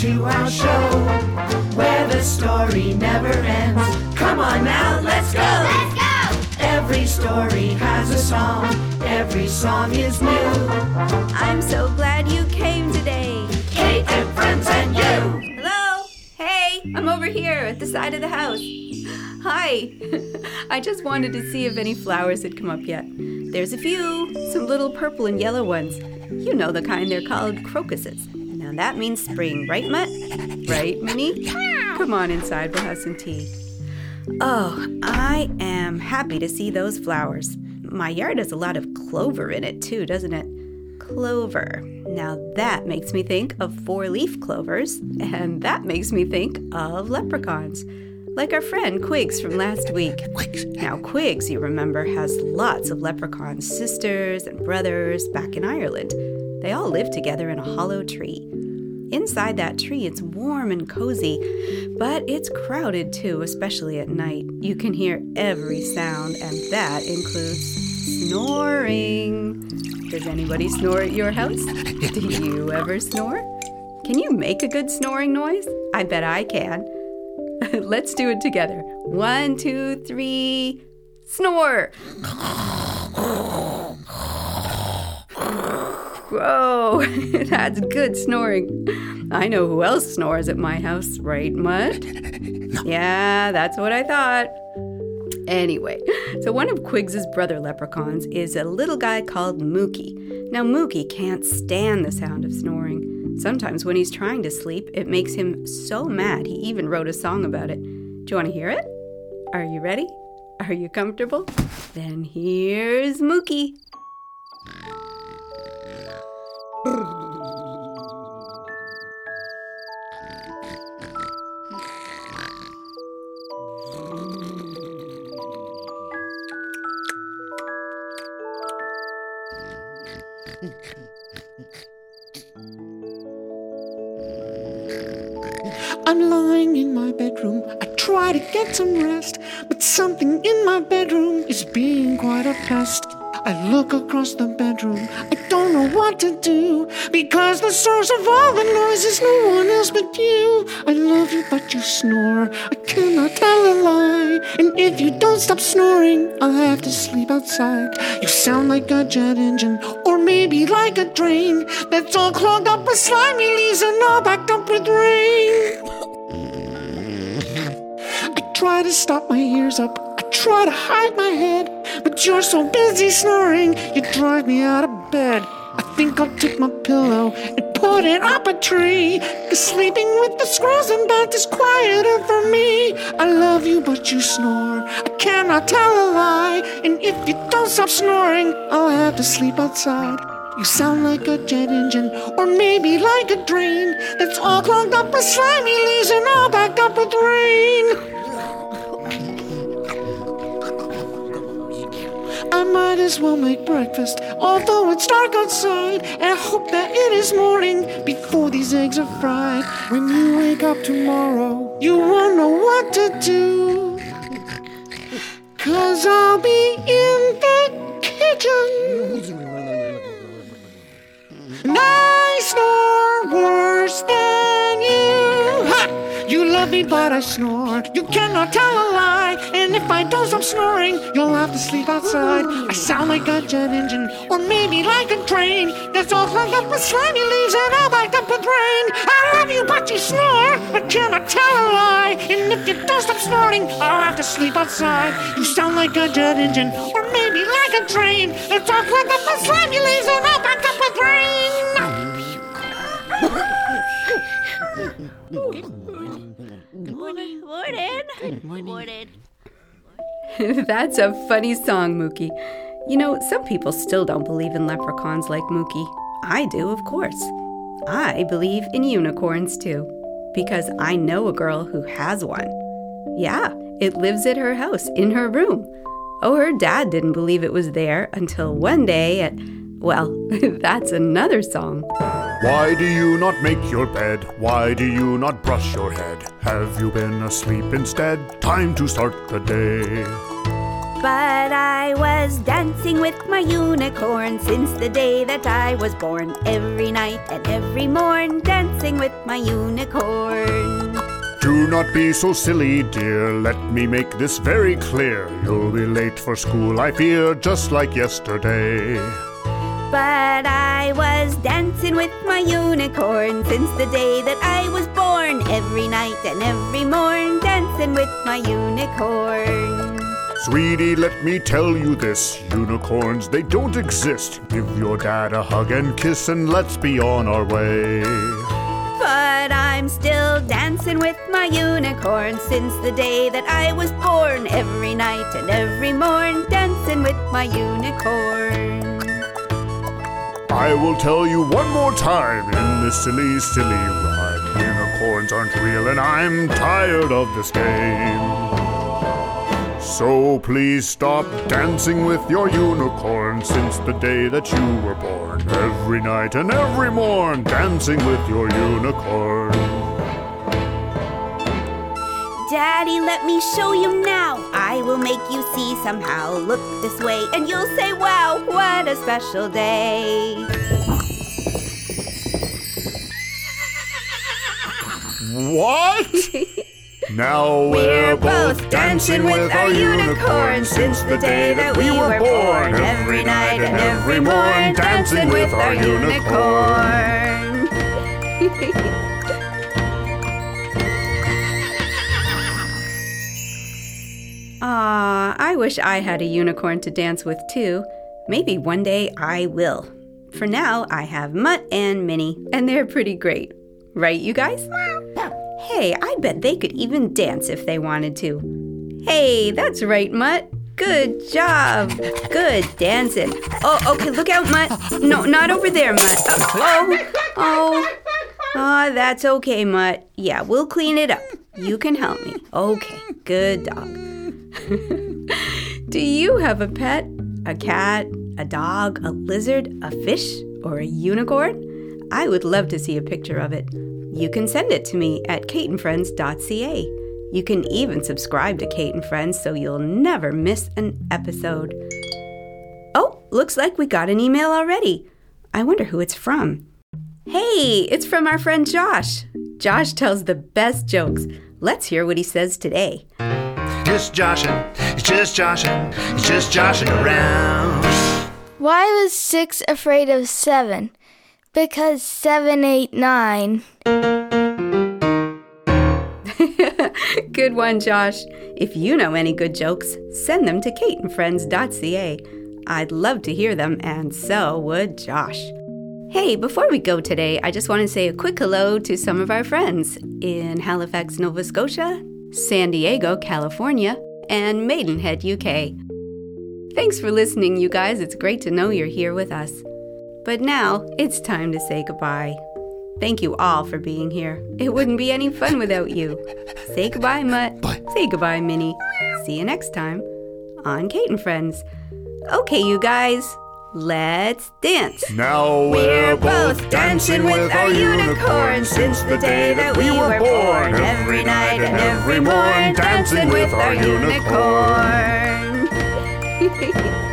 to our show where the story never ends. Come on now, let's go! Let's go! Every story has a song, every song is new. I'm so glad you came today. Kate and friends and you. Hello? Hey, I'm over here at the side of the house. Hi. I just wanted to see if any flowers had come up yet. There's a few, some little purple and yellow ones. You know the kind they're called crocuses. Now that means spring, right, Mutt? Right, Minnie? Come on inside, we'll have some tea. Oh, I am happy to see those flowers. My yard has a lot of clover in it, too, doesn't it? Clover. Now that makes me think of four leaf clovers, and that makes me think of leprechauns. Like our friend Quigs from last week. Now, Quigs, you remember, has lots of leprechaun sisters and brothers back in Ireland. They all live together in a hollow tree. Inside that tree, it's warm and cozy, but it's crowded too, especially at night. You can hear every sound, and that includes snoring. Does anybody snore at your house? Do you ever snore? Can you make a good snoring noise? I bet I can. Let's do it together. One, two, three, snore! Whoa, that's good snoring. I know who else snores at my house, right, Mutt? Yeah, that's what I thought. Anyway, so one of Quigs's brother leprechauns is a little guy called Mookie. Now, Mookie can't stand the sound of snoring. Sometimes when he's trying to sleep, it makes him so mad he even wrote a song about it. Do you want to hear it? Are you ready? Are you comfortable? Then here's Mookie. I'm lying in my bedroom. I try to get some rest, but something in my bedroom is being quite a pest. I look across the bedroom. I don't know what to do because the source of all the noise is no one else but you. I love you, but you snore. I cannot tell a lie. And if you don't stop snoring, I'll have to sleep outside. You sound like a jet engine, or maybe like a drain that's all clogged up with slimy leaves and all backed up with rain. I try to stop my ears up. I try to hide my head, but you're so busy snoring, you drive me out of bed. I think I'll take my pillow and put it up a tree. Cause sleeping with the squirrels and bats is quieter for me. I love you, but you snore. I cannot tell a lie. And if you don't stop snoring, I'll have to sleep outside. You sound like a jet engine, or maybe like a drain that's all clogged up with slimy leaves and all backed up with rain. I might as well make breakfast, although it's dark outside. And I hope that it is morning before these eggs are fried. When you wake up tomorrow, you won't know what to do. Cause I'll be in the kitchen. I snore worse than you. Ha! You love me, but I snore. You cannot tell a lie. And if I don't stop snoring, you'll have to sleep outside. I sound like a jet engine, or maybe like a train. That's all clogged up with slimy leaves and all backed up with rain. I love you, but you snore. I cannot tell a lie. And if you don't stop snoring, I'll have to sleep outside. You sound like a jet engine, or maybe like a train. That's all clogged up with slimy leaves and all backed up with rain. Good morning. Good morning. good Morning. That's a funny song, Mookie. You know, some people still don't believe in leprechauns like Mookie. I do, of course. I believe in unicorns too, because I know a girl who has one. Yeah, it lives at her house, in her room. Oh, her dad didn't believe it was there until one day at. Well, that's another song. Why do you not make your bed? Why do you not brush your head? Have you been asleep instead? Time to start the day. But I was dancing with my unicorn since the day that I was born. Every night and every morn, dancing with my unicorn. Do not be so silly, dear. Let me make this very clear. You'll be late for school, I fear, just like yesterday. But I was dancing with my unicorn since the day that I was born. Every night and every morn, dancing with my unicorn. Sweetie, let me tell you this unicorns, they don't exist. Give your dad a hug and kiss, and let's be on our way. But I'm still dancing with my unicorn since the day that I was born. Every night and every morn, dancing with my unicorn. I will tell you one more time in this silly, silly rhyme. Unicorns aren't real, and I'm tired of this game. So please stop dancing with your unicorn since the day that you were born. Every night and every morn, dancing with your unicorn. Daddy, let me show you now. I will make you see somehow. Look this way, and you'll say, Wow, what a special day. What? Now we're both dancing with our unicorn since the day that we were born. Every night and every morn, dancing with our unicorn. Ah, I wish I had a unicorn to dance with too. Maybe one day I will. For now, I have Mutt and Minnie, and they're pretty great. Right, you guys? Hey, I bet they could even dance if they wanted to. Hey, that's right, Mutt. Good job. Good dancing. Oh, okay, look out, Mutt. No, not over there, Mutt. Oh, oh, oh. Ah, that's okay, Mutt. Yeah, we'll clean it up. You can help me. Okay, good dog. Do you have a pet? A cat, a dog, a lizard, a fish, or a unicorn? I would love to see a picture of it. You can send it to me at kateandfriends.ca. You can even subscribe to Kate and Friends so you'll never miss an episode. Oh, looks like we got an email already. I wonder who it's from. Hey, it's from our friend Josh. Josh tells the best jokes. Let's hear what he says today. Just joshing, he's just joshing, he's just joshing around. Why was six afraid of seven? Because seven, eight, nine. Good one, Josh. If you know any good jokes, send them to kateandfriends.ca. I'd love to hear them, and so would Josh. Hey, before we go today, I just want to say a quick hello to some of our friends in Halifax, Nova Scotia, San Diego, California, and Maidenhead, UK. Thanks for listening, you guys. It's great to know you're here with us. But now it's time to say goodbye. Thank you all for being here. It wouldn't be any fun without you. Say goodbye, Mutt. Bye. Say goodbye, Minnie. See you next time on Kate and Friends. Okay, you guys, let's dance. Now we're both dancing with our unicorn since the day that we were born. Every night and every morn, dancing with our unicorn.